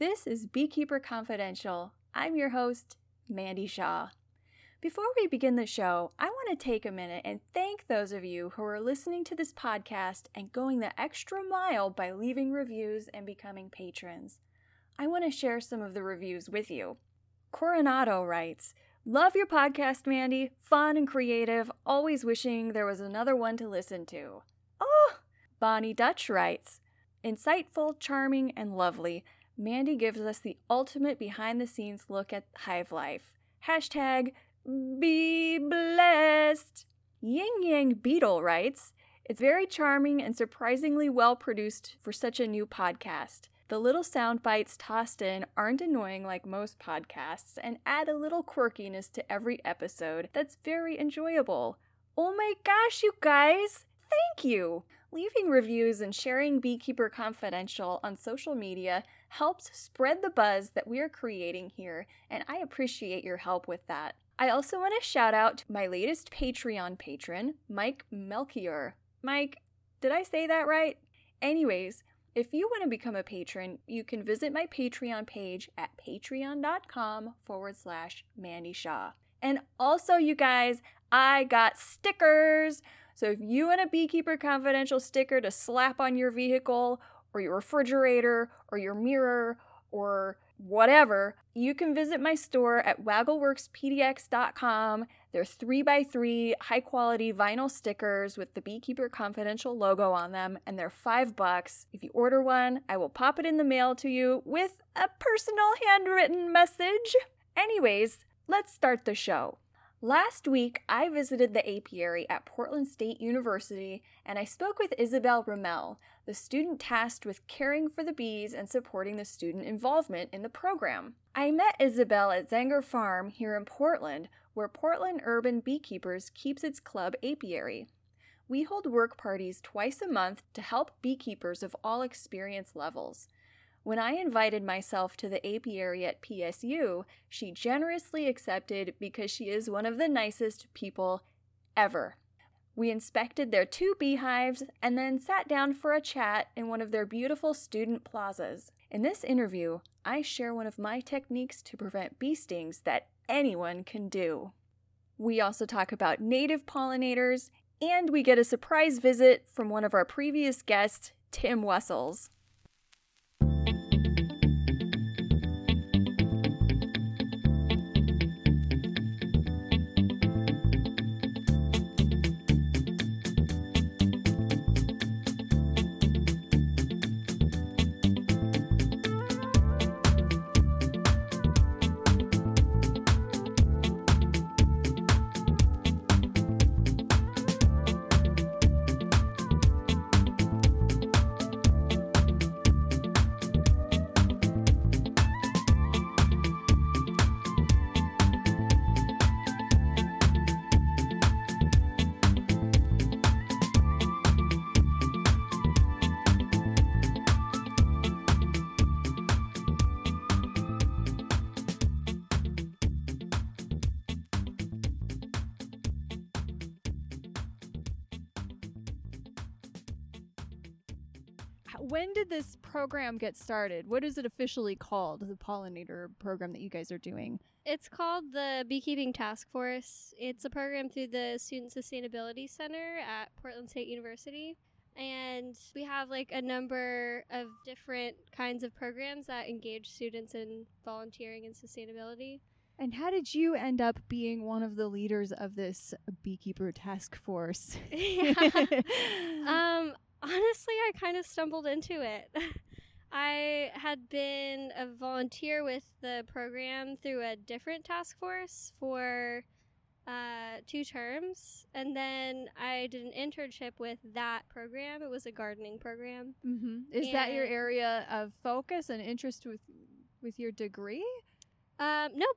This is Beekeeper Confidential. I'm your host, Mandy Shaw. Before we begin the show, I want to take a minute and thank those of you who are listening to this podcast and going the extra mile by leaving reviews and becoming patrons. I want to share some of the reviews with you. Coronado writes, Love your podcast, Mandy. Fun and creative. Always wishing there was another one to listen to. Oh! Bonnie Dutch writes, Insightful, charming, and lovely. Mandy gives us the ultimate behind the scenes look at hive life. Hashtag be blessed. Ying Yang Beetle writes, It's very charming and surprisingly well produced for such a new podcast. The little sound bites tossed in aren't annoying like most podcasts and add a little quirkiness to every episode that's very enjoyable. Oh my gosh, you guys! Thank you! Leaving reviews and sharing Beekeeper Confidential on social media helps spread the buzz that we are creating here, and I appreciate your help with that. I also want to shout out to my latest Patreon patron, Mike Melchior. Mike, did I say that right? Anyways, if you want to become a patron, you can visit my Patreon page at patreon.com forward slash Mandy Shaw. And also, you guys, I got stickers. So if you want a Beekeeper Confidential sticker to slap on your vehicle or your refrigerator or your mirror or whatever, you can visit my store at waggleworkspdx.com. They're 3x3 high quality vinyl stickers with the Beekeeper Confidential logo on them, and they're 5 bucks. If you order one, I will pop it in the mail to you with a personal handwritten message. Anyways, let's start the show. Last week, I visited the apiary at Portland State University and I spoke with Isabel Ramel, the student tasked with caring for the bees and supporting the student involvement in the program. I met Isabel at Zenger Farm here in Portland, where Portland Urban Beekeepers keeps its club apiary. We hold work parties twice a month to help beekeepers of all experience levels. When I invited myself to the apiary at PSU, she generously accepted because she is one of the nicest people ever. We inspected their two beehives and then sat down for a chat in one of their beautiful student plazas. In this interview, I share one of my techniques to prevent bee stings that anyone can do. We also talk about native pollinators, and we get a surprise visit from one of our previous guests, Tim Wessels. When did this program get started? What is it officially called, the pollinator program that you guys are doing? It's called the Beekeeping Task Force. It's a program through the Student Sustainability Center at Portland State University. And we have like a number of different kinds of programs that engage students in volunteering and sustainability. And how did you end up being one of the leaders of this beekeeper task force? yeah. um, honestly, I kind of stumbled into it. I had been a volunteer with the program through a different task force for uh, two terms, and then I did an internship with that program. It was a gardening program. Mm-hmm. Is and that your area of focus and interest with with your degree? Um, nope,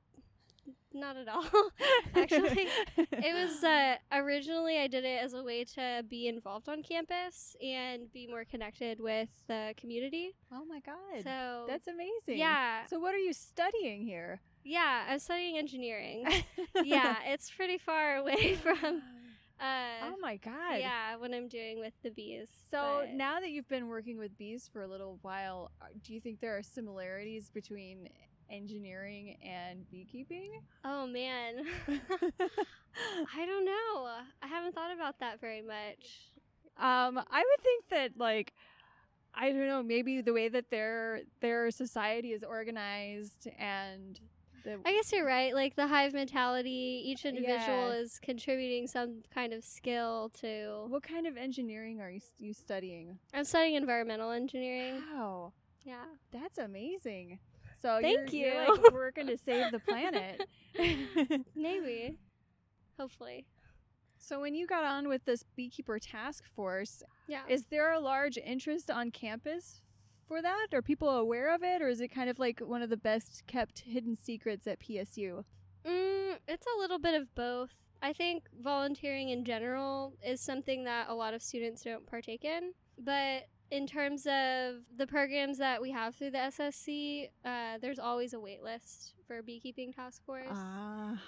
not at all. Actually, it was uh, originally I did it as a way to be involved on campus and be more connected with the community. Oh my god! So that's amazing. Yeah. So what are you studying here? Yeah, I'm studying engineering. yeah, it's pretty far away from Uh, oh my god. yeah, when I'm doing with the bees. So now that you've been working with bees for a little while, do you think there are similarities between engineering and beekeeping? oh man, I don't know. I haven't thought about that very much. Um, I would think that like I don't know, maybe the way that their their society is organized and the I guess you're right. Like the hive mentality, each individual Yeah. is contributing some kind of skill to. what kind of engineering are you you studying? I'm studying environmental engineering. Wow, Yeah. that's amazing. So Thank you're, you're, you. like working to save the planet. Maybe. Hopefully. so when you got on with this beekeeper task force, Yeah. is there a large interest on campus for that? Are people aware of it, or is it kind of like one of the best kept hidden secrets at PSU? Mm, it's a little bit of both. I think volunteering in general is something that a lot of students don't partake in. But in terms of the programs that we have through the SSC, uh, there's always a wait list for beekeeping task force.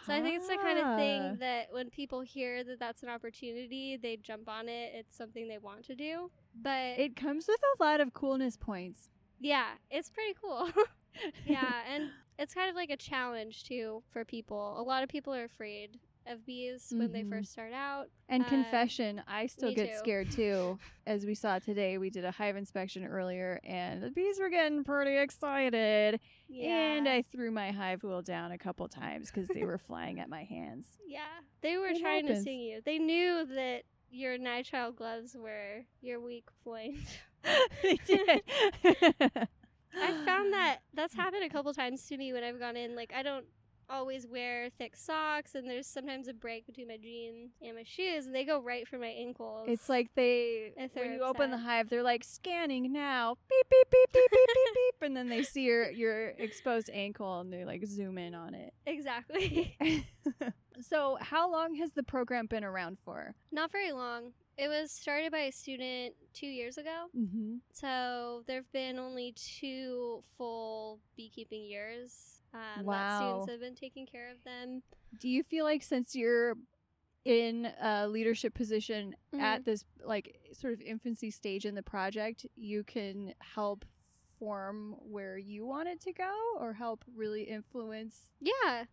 So I think it's the kind of Ah. thing that when people hear that that's an opportunity, they jump on it. It's something they want to do. But It comes with a lot of coolness points. yeah, it's pretty cool. yeah, and it's kind of like a challenge too for people. A lot of people are afraid of bees when they Mhm. first start out. And Uh, confession, I still me get too. scared too. As we saw today, we did a hive inspection earlier, and the bees were getting pretty excited. And I threw my hive wheel down a couple times because they were flying at my hands. yeah, they were It trying to happens. sting you. They knew that your nitrile gloves were your weak point. they did. I found that that's happened a couple times to me when I've gone in. Like I don't always wear thick socks, and there's sometimes a break between my jeans and my shoes, and they go right for my ankles. It's like they, when you open the hive, they're like scanning now, beep beep beep beep beep beep beep, and then they see your your exposed ankle and they like zoom in on it. exactly so, how long has the program been around for? not very long. It was started by a student two years ago, Mm-hmm. so there've been only two full beekeeping years. Um, Wow. That students have been taking care of them. Do you feel like since you're in a leadership position Mhm. at this like sort of infancy stage in the project, you can help form where you want it to go or help really influence? Yeah.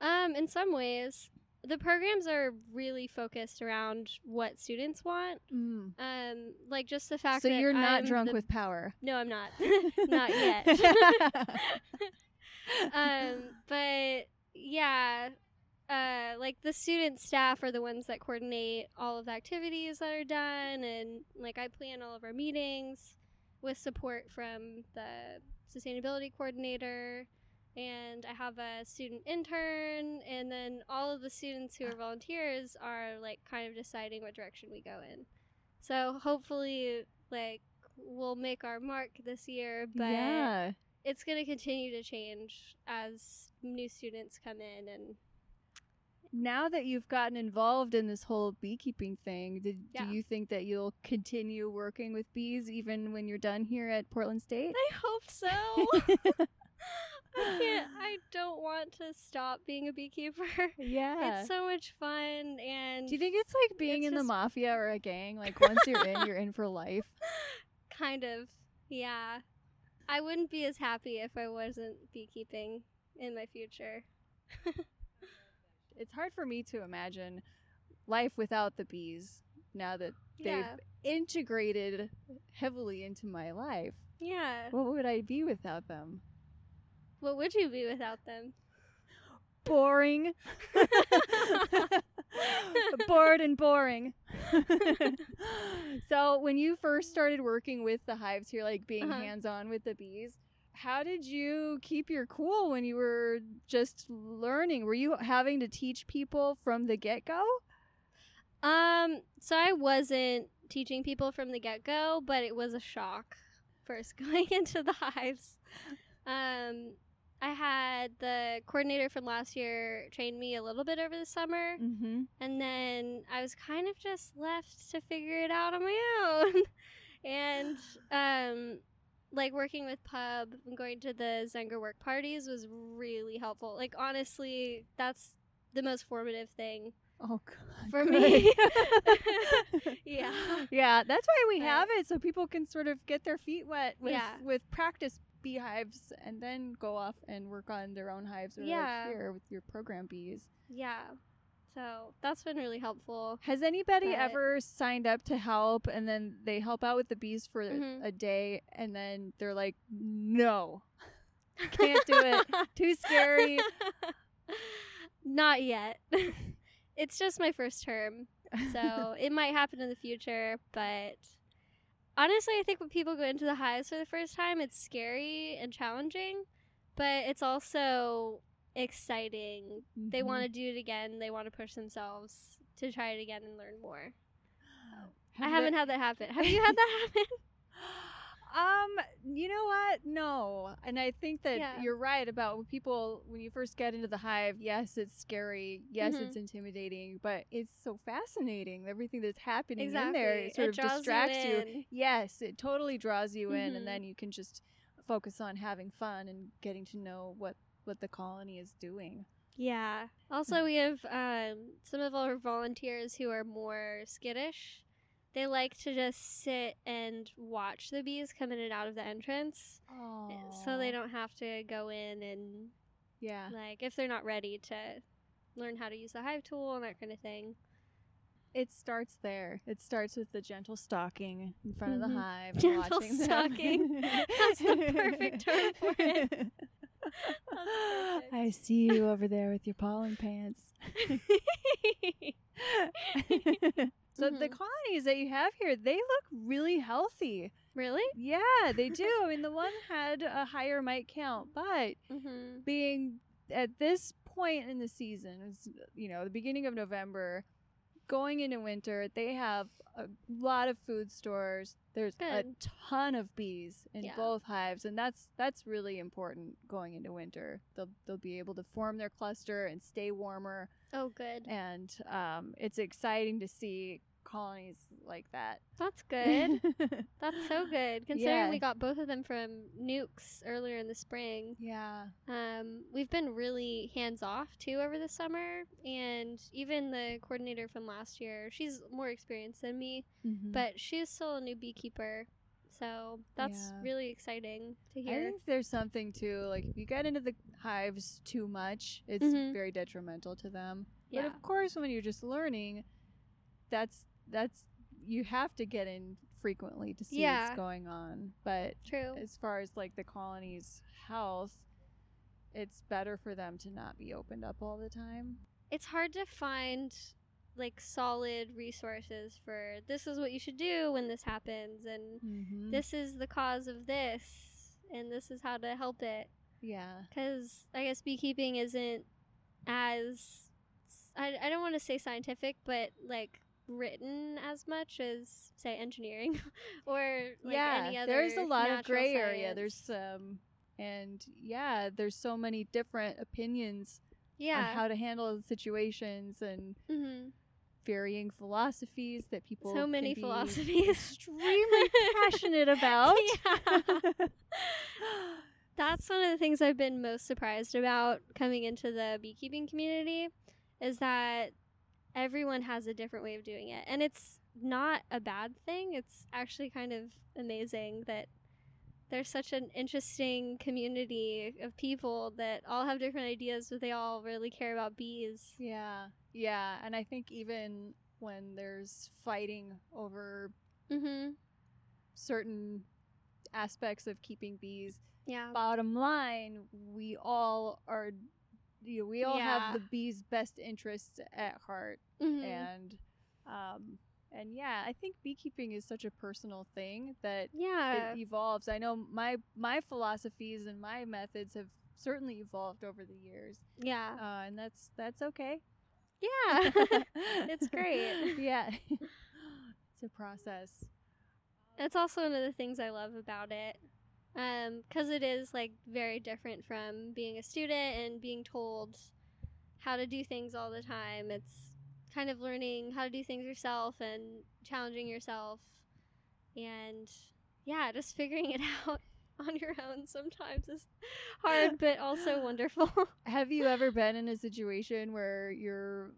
Um, in some ways, the programs are really focused around what students want. Mm. Um, like just the fact that So that you're not I'm drunk the- with power. No, I'm not. not yet. um, but yeah, uh, like the student staff are the ones that coordinate all of the activities that are done, and like I plan all of our meetings with support from the sustainability coordinator. And I have a student intern, and then all of the students who are volunteers are like kind of deciding what direction we go in. So hopefully, like, we'll make our mark this year, but yeah. It's going to continue to change as new students come in and Now that you've gotten involved in this whole beekeeping thing, did, Yeah. do you think that you'll continue working with bees even when you're done here at Portland State? I hope so. I can't I don't want to stop being a beekeeper. yeah. It's so much fun and Do you think it's like being It's in the mafia or a gang? Like once you're in, you're in for life. kind of yeah. I wouldn't be as happy if I wasn't beekeeping in my future. It's hard for me to imagine life without the bees now that they've Yeah. integrated heavily into my life. Yeah. What would I be without them? What would you be without them? Boring. Bored and boring. so, when you first started working with the hives here, like being Uh-huh. hands on with the bees, how did you keep your cool when you were just learning? Were you having to teach people from the get go? Um, so I wasn't teaching people from the get go, but it was a shock first going into the hives. Um, I had the coordinator from last year train me a little bit over the summer, Mm-hmm. and then I was kind of just left to figure it out on my own. and um, like working with PUB and going to the Zenger work parties was really helpful. Like honestly, that's the most formative thing Oh god. For me. yeah. yeah, that's why we But- have it so people can sort of get their feet wet with Yeah. with practice beehives and then go off and work on their own hives or Yeah. here with your program bees. Yeah. So that's been really helpful. Has anybody But- ever signed up to help and then they help out with the bees for Mhm. a day and then they're like, "No. Can't do it. Too scary." Not yet. it's just my first term. So it might happen in the future, but honestly, I think when people go into the hives for the first time, it's scary and challenging, but it's also exciting. They Mhm. want to do it again, they want to push themselves to try it again and learn more. I Have haven't they- had that happen. Have you had that happen? Um, you know what? No. And I think that Yeah. you're right about when people when you first get into the hive, yes, it's scary. Yes, Mhm. it's intimidating, but it's so fascinating. Everything that's happening exactly. in there it sort it of distracts you. in. Yes, it totally draws you in Mhm. and then you can just focus on having fun and getting to know what what the colony is doing. Yeah. Also, we have um, some of our volunteers who are more skittish. They like to just sit and watch the bees come in and out of the entrance, Oh. so they don't have to go in and Yeah. like if they're not ready to learn how to use the hive tool and that kind of thing. It starts there. It starts with the gentle stalking in front of Mhm. the hive. Gentle watching them. stalking. That's the perfect term for it. I see you over there with your pollen pants. so the Mhm. colonies that you have here, they look really healthy. really? Yeah, they do. I mean, the one had a higher mite count, but Mm-hmm. being at this point in the season, it's, you know, the beginning of November, going into winter, they have a lot of food stores. There's a ton of bees in Yeah. both hives, and that's that's really important going into winter. They'll they'll be able to form their cluster and stay warmer, Oh, good. and um, it's exciting to see colonies like that. That's good. That's so good. Considering Yeah. we got both of them from Nucs earlier in the spring. yeah. Um, we've been really hands off too over the summer, and even the coordinator from last year, she's more experienced than me, Mhm. but she's still a new beekeeper. So that's Yeah. really exciting to hear. I think there's something too, like if you get into the hives too much, it's Mhm. very detrimental to them. yeah. But of course, when you're just learning, that's that's you have to get in frequently to see Yeah. what's going on. But True. as far as like the colony's health, it's better for them to not be opened up all the time. It's hard to find like solid resources for this is what you should do when this happens and Mm-hmm. this is the cause of this and this is how to help it yeah. because i guess beekeeping isn't as i, I don't want to say scientific but like written as much as say engineering or like yeah, any other there's a lot of gray area. There's um, and yeah, there's so many different opinions yeah. on how to handle situations and hmm varying philosophies that people so many philosophies extremely passionate about. Yeah. That's one of the things I've been most surprised about coming into the beekeeping community is that everyone has a different way of doing it. And it's not a bad thing. It's actually kind of amazing that there's such an interesting community of people that all have different ideas, but they all really care about bees. yeah, yeah, and I think even when there's fighting over Mm-hmm. certain aspects of keeping bees, Yeah. bottom line, we all are. You know, we all Yeah. have the bees' best interests at heart, Mhm. and um, and yeah, I think beekeeping is such a personal thing that yeah. it evolves. I know my my philosophies and my methods have certainly evolved over the years, yeah. uh, and that's that's okay. Yeah. It's great. yeah, it's a process. That's also one of the things I love about it. Because it is like very different from being a student and being told how to do things all the time. It's kind of learning how to do things yourself and challenging yourself. And yeah, just figuring it out on your own sometimes is hard, but also wonderful. Have you ever been in a situation where you're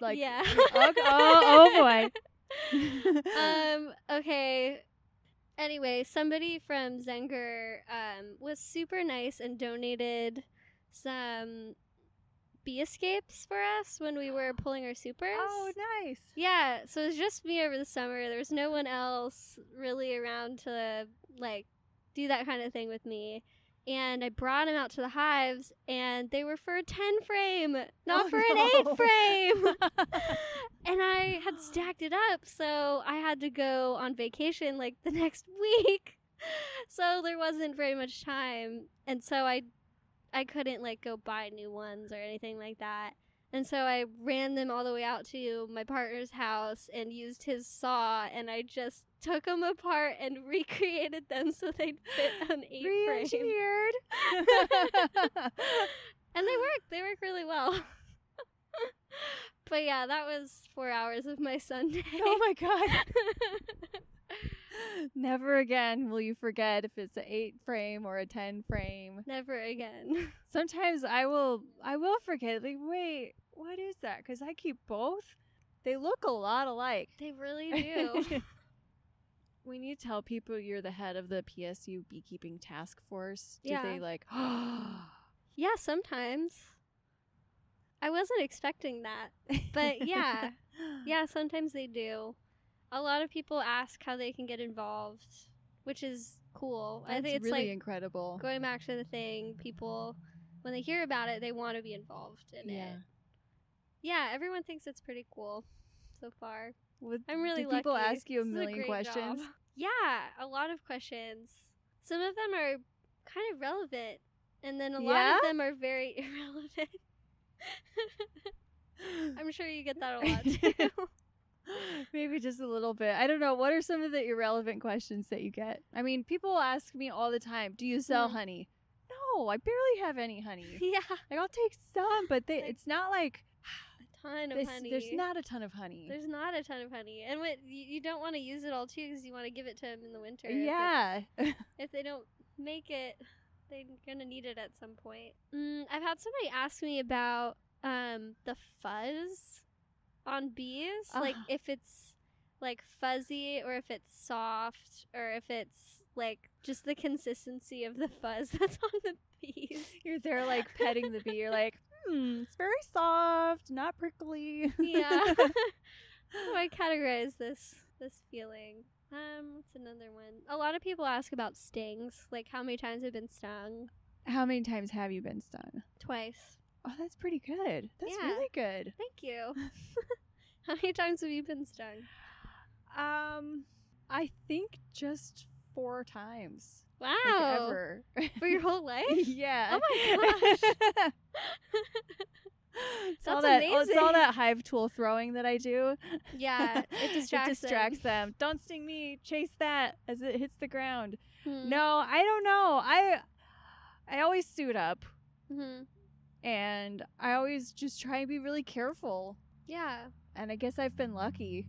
like yeah. okay, oh, oh boy. um. Okay. Anyway, somebody from Zenger um, was super nice and donated some bee escapes for us when we were pulling our supers. oh, nice. Yeah, so it was just me over the summer. There was no one else really around to like do that kind of thing with me. And I brought them out to the hives, and they were for a 10 frame, not Oh, for no. an 8 frame. and I had stacked it up, so I had to go on vacation like the next week. So there wasn't very much time, and so I I couldn't like go buy new ones or anything like that. And so I ran them all the way out to my partner's house and used his saw and I just took them apart and recreated them so they'd fit an 8 frame. Re-engineered. And they work. They work really well. but yeah, that was 4 hours of my Sunday. oh my god. Never again will you forget if it's an eight frame or a ten frame. Never again. Sometimes I will I will forget. Like, wait, what is that? Because I keep both. They look a lot alike. They really do. when you tell people you're the head of the PSU beekeeping task force, do Yeah. they like? yeah, sometimes. I wasn't expecting that. But yeah. Yeah, sometimes they do. A lot of people ask how they can get involved, which is cool. That's I think it's really like incredible. going back to the thing, people when they hear about it, they want to be involved in yeah. it. Yeah, everyone thinks it's pretty cool so far. Would, I'm really do people ask you a This million great questions? job. Yeah, a lot of questions. Some of them are kind of relevant, and then a lot Yeah? of them are very irrelevant. I'm sure you get that a lot too. Maybe just a little bit. I don't know. What are some of the irrelevant questions that you get? I mean, people ask me all the time, "Do you sell Mm. honey?" No, I barely have any honey. yeah, Like I'll take some, but they, Like, it's not like a ton of this, honey. there's not a ton of honey. There's not a ton of honey, and what you, you don't want to use it all too because you want to give it to them in the winter. if yeah. if they don't make it, they're gonna need it at some point. Mm, I've had somebody ask me about um, the fuzz on bees, like if it's like fuzzy or if it's soft or if it's like just the consistency of the fuzz that's on the bees. You're there like petting the bee. You're like, hmm, it's very soft, not prickly. yeah. How do I categorize this this feeling? Um, what's another one? A lot of people ask about stings, like how many times I've been stung. How many times have you been stung? Twice. Oh, that's pretty good. That's Yeah. really good. Thank you. How many times have you been stung? Um, I think just four times. Wow. Like, ever. For your whole life? yeah. Oh my gosh. it's all That's that oh, it's all that hive tool throwing that I do. Yeah, it distracts it distracts them. Don't sting me. Chase that as it hits the ground. Hmm. No, I don't know. I I always suit up hmm and I always just try and be really careful. Yeah, And I guess I've been lucky.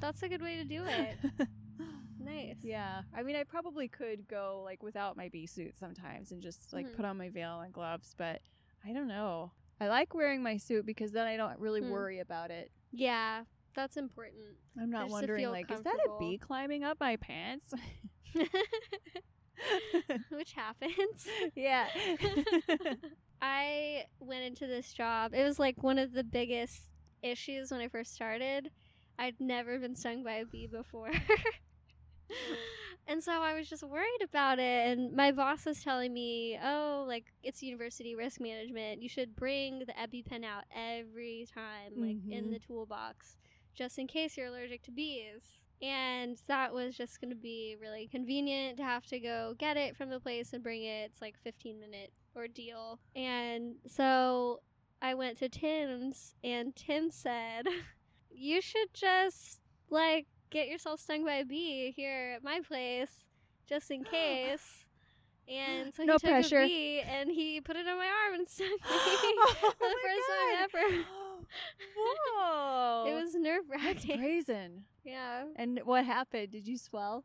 that's a good way to do it. nice. yeah. I mean, I probably could go like without my bee suit sometimes and just like Mhm. put on my veil and gloves, but I don't know. I like wearing my suit because then I don't really Hmm. worry about it. Yeah, that's important. I'm not wondering like is that a bee climbing up my pants? Which happens. yeah. I went into this job. It was like one of the biggest issues when I first started. I'd never been stung by a bee before. and so I was just worried about it. And my boss was telling me, oh, like it's university risk management. You should bring the EpiPen out every time, like in Mhm. the toolbox, just in case you're allergic to bees. And that was just going to be really convenient to have to go get it from the place and bring it. It's like 15 minute ordeal. And so I went to Tim's and Tim said, "You should just like get yourself stung by a bee here at my place just in case." And so he No took pressure. a bee and he put it on my arm and stung me Oh for the first time ever. Whoa. It was nerve That's wracking. brazen. Yeah. And what happened? Did you swell?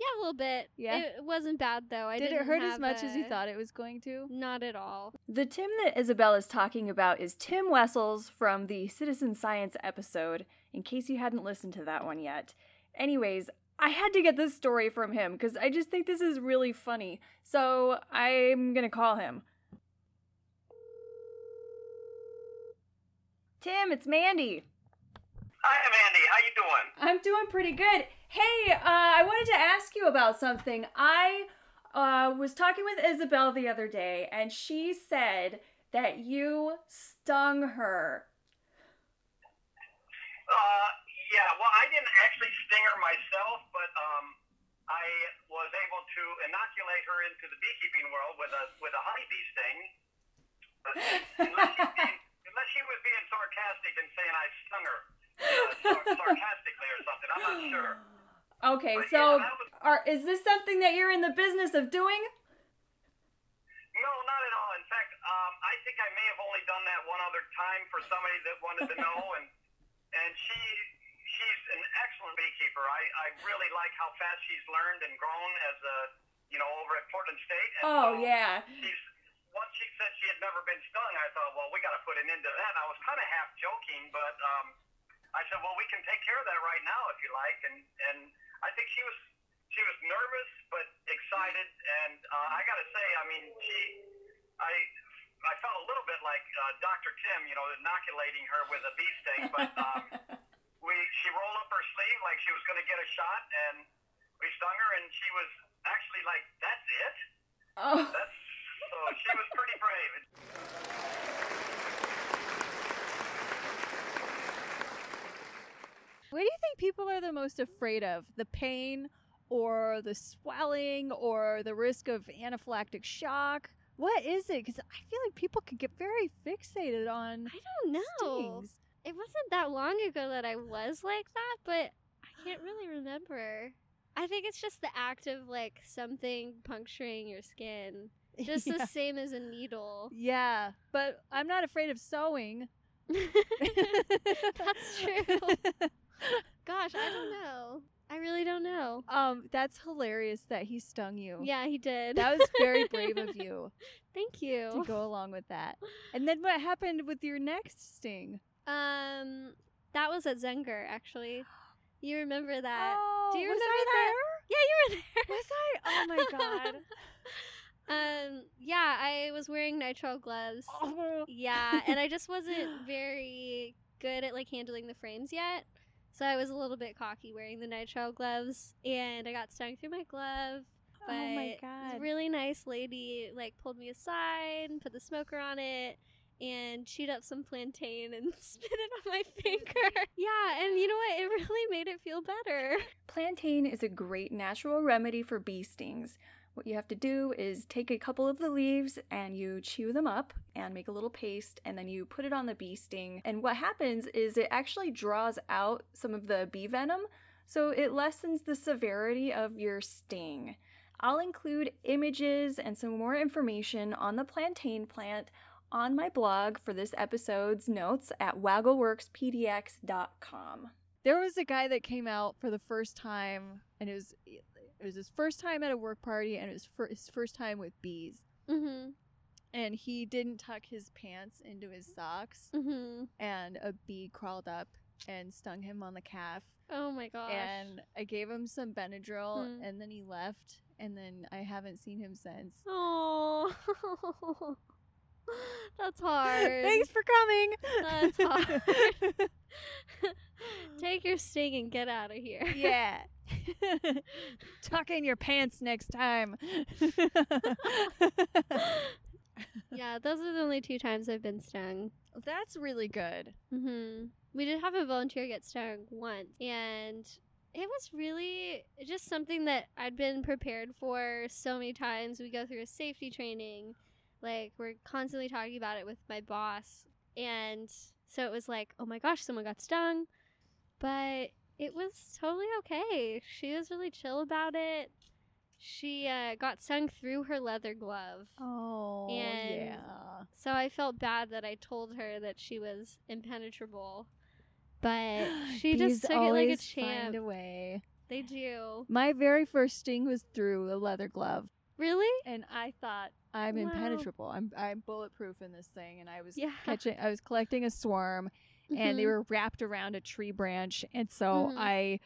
Yeah, a little bit. Yeah? It wasn't bad though. I Did it didn't hurt as have much as you thought it was going to? Not at all. The Tim that Isabel is talking about is Tim Wessels from the Citizen Science episode, in case you hadn't listened to that one yet. Anyways, I had to get this story from him because I just think this is really funny. So I'm gonna call him. Tim, it's Mandy. Hi, Mandy. How you doing? I'm doing pretty good. Hey, uh, I wanted to ask you about something. I uh, was talking with Isabel the other day, and she said that you stung her. Uh, yeah. Well, I didn't actually sting her myself, but um, I was able to inoculate her into the beekeeping world with a with a honeybee sting. But unless, she, being, unless she was being sarcastic and saying I stung her uh, sarcastically or something, I'm not sure. Okay, But so yeah, was, are is this something that you're in the business of doing? no, not at all. In fact, um, I think I may have only done that one other time for somebody that wanted to know, and and she she's an excellent beekeeper. I, I really like how fast she's learned and grown as a you know over at Portland State. And Oh so yeah. She's once she said she had never been stung, I thought, well, we got to put an end to that. I was kind of half joking, but um, I said, well, we can take care of that right now if you like. And and I think she was she was nervous but excited, and uh, I got to say, I mean, she I. I felt a little bit like uh, Dr. Tim, you know, inoculating her with a bee sting, but um, we she rolled up her sleeve like she was going to get a shot, and we stung her, and she was actually like, "That's it." Oh. That's so she was pretty brave. What do you think people are the most afraid of? The pain or the swelling or the risk of anaphylactic shock? What is it? Because I feel like people could get very fixated on I don't know. stings. It wasn't that long ago that I was like that, but I can't really remember. I think it's just the act of like something puncturing your skin. Just yeah. the same as a needle. yeah, but I'm not afraid of sewing. That's true. Gosh, I don't know. I really don't know. um, that's hilarious that he stung you. Yeah, he did. That was very brave of you Thank you. to go along with that. And then what happened with your next sting? Um, that was at Zenger actually. You remember that? oh, Do you remember that? Yeah, you were there. there? Was I? Oh my god. Um, yeah, I was wearing nitrile gloves. Oh. Yeah, and I just wasn't very good at like handling the frames yet. So I was a little bit cocky wearing the nitrile gloves, and I got stung through my glove. But oh my god. This really nice lady like pulled me aside put the smoker on it and chewed up some plantain and spit it on my finger. yeah, and you know what? It really made it feel better. Plantain is a great natural remedy for bee stings. What you have to do is take a couple of the leaves and you chew them up and make a little paste, and then you put it on the bee sting. And what happens is it actually draws out some of the bee venom, so it lessens the severity of your sting. I'll include images and some more information on the plantain plant on my blog for this episode's notes at waggleworkspdx.com. There was a guy that came out for the first time, and it was it was his first time at a work party, and it was fir- his first time with bees. Mhm. And he didn't tuck his pants into his socks, Mhm. and a bee crawled up and stung him on the calf. Oh my gosh. And I gave him some Benadryl, Mm. and then he left, and then I haven't seen him since. Oh. That's hard. Thanks for coming. That's hard. Take your sting and get out of here. yeah. Tuck in your pants next time. yeah, those are the only two times I've been stung. That's really good. hmm We did have a volunteer get stung once, and it was really just something that I'd been prepared for so many times. We go through a safety training, like we're constantly talking about it with my boss, and so it was like, oh my gosh, someone got stung, but it was totally okay. She was really chill about it. She uh, got stung through her leather glove. Oh, And- yeah. So I felt bad that I told her that she was impenetrable. But she just took it like a champ. Find a way. They do. My very first sting was through a leather glove, Really? and I thought I'm Wow. impenetrable. I'm I'm bulletproof in this thing, and I was Yeah. catching. I was collecting a swarm, and they Mhm. were wrapped around a tree branch, and so Mhm. I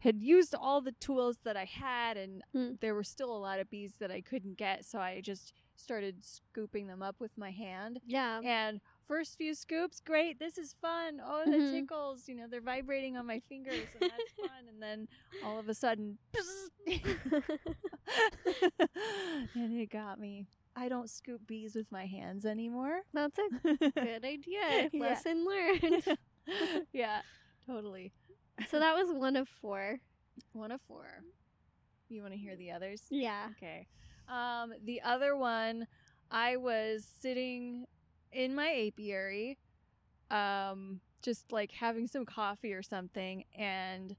had used all the tools that I had, and Mm. there were still a lot of bees that I couldn't get, so I just started scooping them up with my hand. Yeah. And first few scoops, great, this is fun. Oh, the Mhm. tickles, you know, they're vibrating on my fingers, and that's fun. And then all of a sudden, and it got me. I don't scoop bees with my hands anymore. That's a good idea. Yeah. Lesson learned. yeah, totally. so that was one of four. One of four. You want to hear the others? Yeah. Okay. Um, the other one, I was sitting in my apiary, um, just like having some coffee or something, and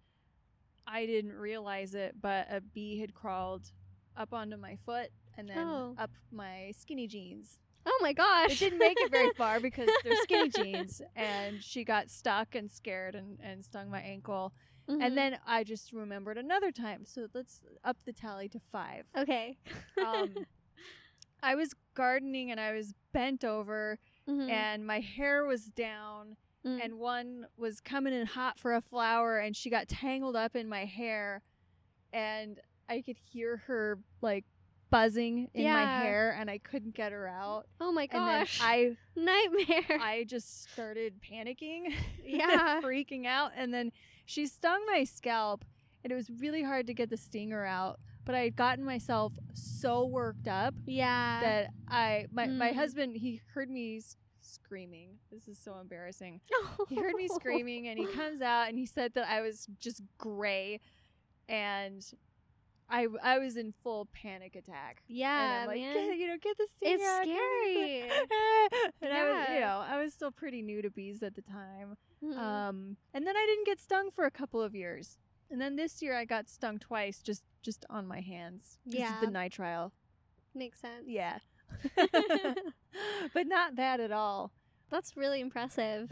I didn't realize it, but a bee had crawled up onto my foot and then Oh. up my skinny jeans. Oh my gosh. It didn't make it very far because they're skinny jeans, and she got stuck and scared and, and stung my ankle. Mhm. And then I just remembered another time. So let's up the tally to five. Okay. Um, I was gardening and I was bent over Mhm. and my hair was down Mm. and one was coming in hot for a flower and she got tangled up in my hair and I could hear her like buzzing in my hair and I couldn't get her out. oh my And then gosh. I Nightmare. I just started panicking. Yeah. freaking out. And then she stung my scalp, and it was really hard to get the stinger out. But I had gotten myself so worked up yeah. that I, my, my Mm. husband, he heard me screaming. This is so embarrassing. He heard me screaming, and he comes out and he said that I was just gray, and I, I was in full panic attack. Yeah, and I'm like, man. get, you know, get the stinger It's out, scary. stinger." and I was, you know, I was still pretty new to bees at the time. Mhm. Um, and then I didn't get stung for a couple of years. And then this year I got stung twice just just on my hands. This Yeah. the nitrile. Makes sense. Yeah. but not bad at all. That's really impressive.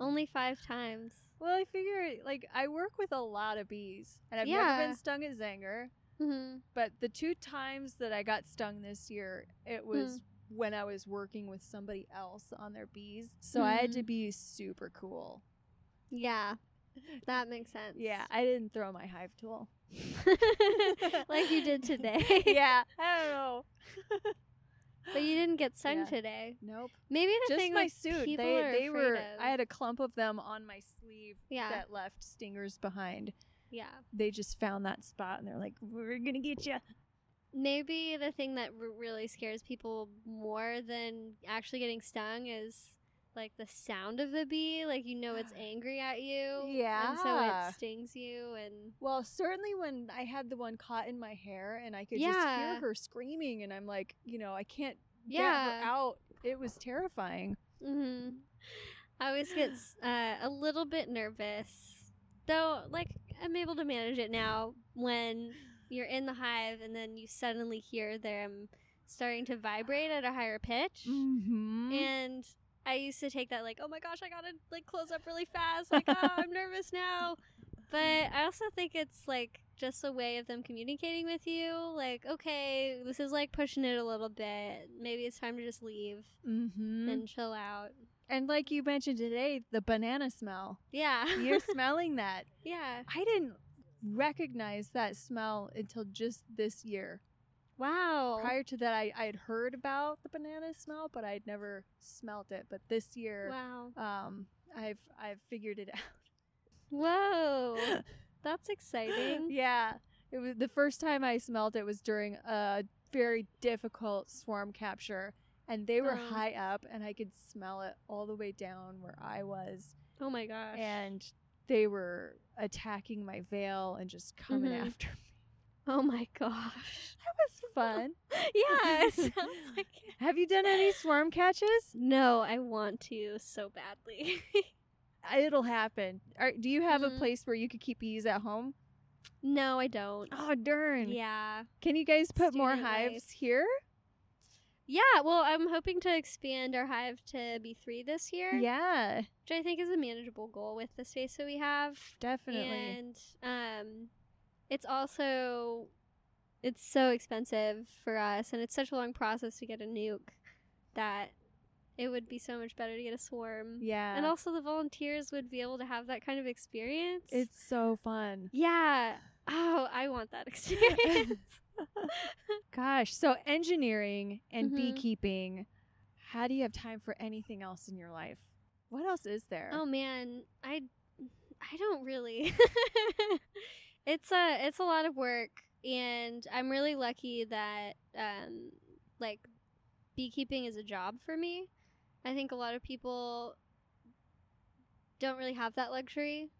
Only five times. Well, I figure like I work with a lot of bees and I've Yeah. never been stung at Zenger, hmm but the two times that I got stung this year, it was when I was working with somebody else on their bees. So I had to Mhm. be super cool. Yeah, that makes sense. Yeah, I didn't throw my hive tool. like you did today. yeah, I don't know. But you didn't get stung Yeah. today. Nope. Maybe the Just thing my like, suit. people They are they were. of- I had a clump of them on my sleeve Yeah. that left stingers behind. yeah. They just found that spot and they're like, "We're gonna get you." Maybe the thing that r- really scares people more than actually getting stung is like the sound of the bee. Like you know it's angry at you. And so Yeah. it stings you and Well, certainly when I had the one caught in my hair and I could Yeah. just hear her screaming, and I'm like, you know, I can't get Yeah. her out. It was terrifying. hmm I always get uh, a little bit nervous, though. Like I'm able to manage it now when you're in the hive and then you suddenly hear them starting to vibrate at a higher pitch, Mm-hmm. and I used to take that like, oh my gosh, I gotta like close up really fast. Like, oh, I'm nervous now. But I also think it's like just a way of them communicating with you. Like, okay, this is like pushing it a little bit. Maybe it's time to just leave mm-hmm. and chill out. and like you mentioned today, the banana smell. Yeah. You're smelling that. yeah. I didn't recognize that smell until just this year. Wow. Prior to that, I I'd heard about the banana smell, but I'd never smelt it. But this year, Wow. um, I've I've figured it out. Whoa. That's exciting. yeah, it was the first time I smelt it was during a very difficult swarm capture, and they were Oh. high up, and I could smell it all the way down where I was, Oh my gosh. and they were attacking my veil and just coming Mhm. after me. oh my gosh. That was fun. yeah. sounds like it. Have you done any swarm catches? No, I want to so badly. It'll happen. Are, do you have Mhm. a place where you could keep bees at home? no, I don't. Oh darn! Yeah. Can you guys put more Student life. hives here? Yeah, well, I'm hoping to expand our hive to be three this year, Yeah, which I think is a manageable goal with the space that we have. definitely. And um, it's also it's so expensive for us and it's such a long process to get a nuc that it would be so much better to get a swarm. Yeah. And also the volunteers would be able to have that kind of experience. it's so fun. yeah. Oh, I want that experience. Gosh, so engineering and Mhm. beekeeping, how do you have time for anything else in your life? What else is there? oh man, I I don't really. it's a it's a lot of work and I'm really lucky that um like beekeeping is a job for me. I think a lot of people don't really have that luxury.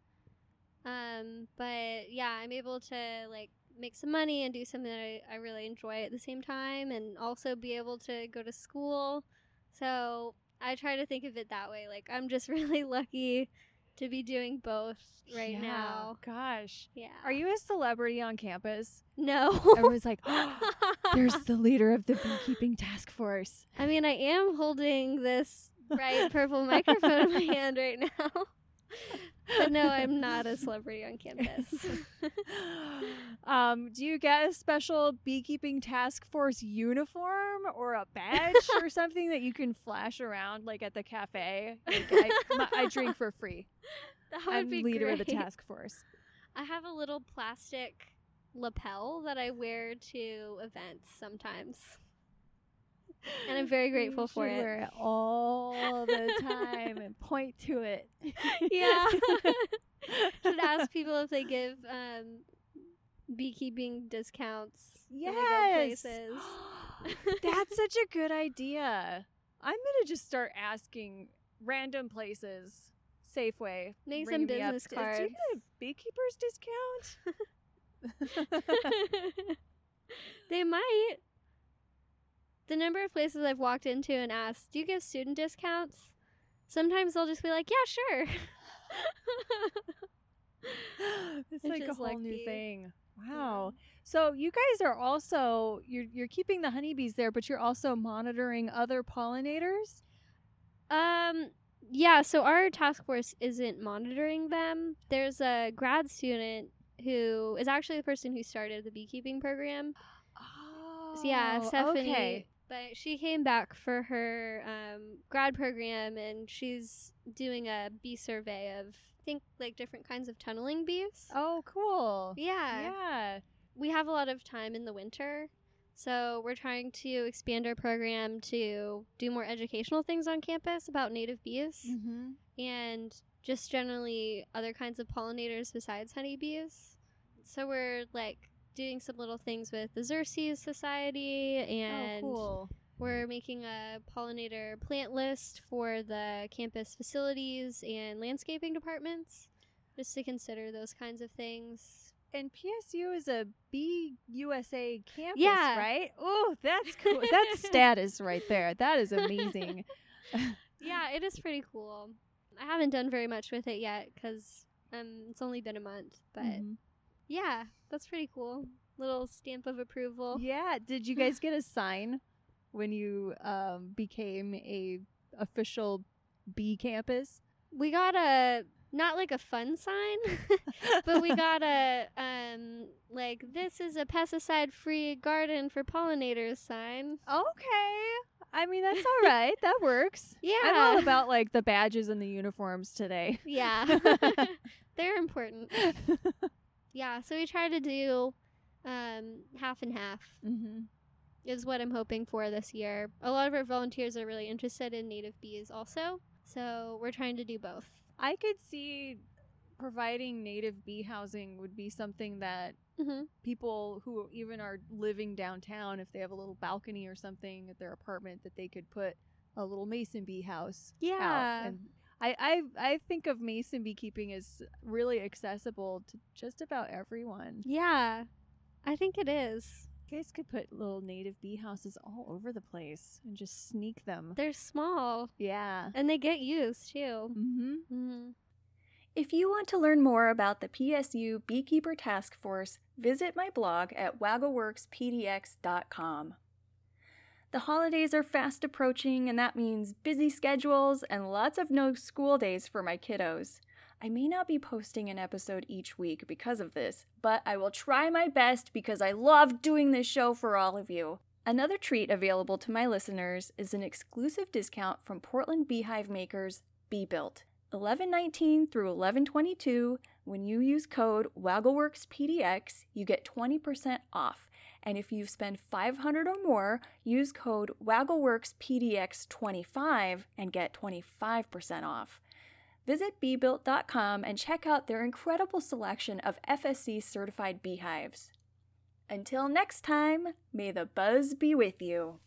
Um, but yeah, I'm able to like make some money and do something that I, I really enjoy at the same time and also be able to go to school. So I try to think of it that way. Like I'm just really lucky to be doing both right Yeah, now. Gosh. Yeah. Are you a celebrity on campus? No. Everyone's like, oh, there's the leader of the beekeeping task force. I mean, I am holding this bright purple microphone in my hand right now. But no, I'm not a celebrity on campus. um, do you get a special beekeeping task force uniform or a badge or something that you can flash around like at the cafe? Like, I, my- I drink for free. that would I'm be leader of the task force. I have a little plastic lapel that I wear to events sometimes. And I'm very grateful for it. Wear it all the time and point to it. Yeah. Should ask people if they give um, beekeeping discounts Yes. places. That's such a good idea. I'm gonna just start asking random places. Safeway. Make some me up. business "Do- you cards. get a beekeeper's discount? they might. The number of places I've walked into and asked, "Do you give student discounts?" Sometimes they'll just be like, "Yeah, sure." it's like a whole new thing. Wow. So you guys are also you're you're keeping the honeybees there, but you're also monitoring other pollinators. Um, yeah. So our task force isn't monitoring them. There's a grad student who is actually the person who started the beekeeping program. Oh, So yeah, Stephanie. Okay. But she came back for her um, grad program, and she's doing a bee survey of I think like different kinds of tunneling bees. Oh, cool. Yeah. Yeah. we have a lot of time in the winter, so we're trying to expand our program to do more educational things on campus about native bees Mm-hmm. and just generally other kinds of pollinators besides honeybees. So we're like doing some little things with the Xerces Society and oh, cool. we're making a pollinator plant list for the campus facilities and landscaping departments just to consider those kinds of things. And PSU is a Bee USA campus, Yeah. right? Oh, that's cool. that's status right there. That is amazing. Yeah, it is pretty cool. I haven't done very much with it yet because um, it's only been a month, but Mhm. Yeah, that's pretty cool. Little stamp of approval. Yeah. Did you guys get a sign when you um, became a official Bee campus? We got a not like a fun sign, but we got a um like this is a pesticide free garden for pollinators sign. Okay. I mean, that's all right. That works. Yeah. I'm all about like the badges and the uniforms today. Yeah. They're important. Yeah, so we try to do um half and half. mm-hmm. is what I'm hoping for this year. A lot of our volunteers are really interested in native bees also, so we're trying to do both. I could see providing native bee housing would be something that Mm-hmm. people who even are living downtown, if they have a little balcony or something at their apartment, that they could put a little mason bee house out. Yeah. And I, I I think of mason beekeeping as really accessible to just about everyone. Yeah, I think it is. You guys could put little native bee houses all over the place and just sneak them. They're small Yeah. and they get used too. Mm-hmm. Mm-hmm. If you want to learn more about the PSU Beekeeper Task Force, visit my blog at waggleworkspdx.com. The holidays are fast approaching, and that means busy schedules and lots of no school days for my kiddos. I may not be posting an episode each week because of this, but I will try my best because I love doing this show for all of you. Another treat available to my listeners is an exclusive discount from Portland Beehive makers Bee Built. 1119 through 1122, when you use code WaggleWorksPDX, you get 20% off. And if you spend 500 or more, use code WaggleWorksPDX25 and get 25% off. Visit beebuilt.com and check out their incredible selection of FSC certified beehives. Until next time, may the buzz be with you.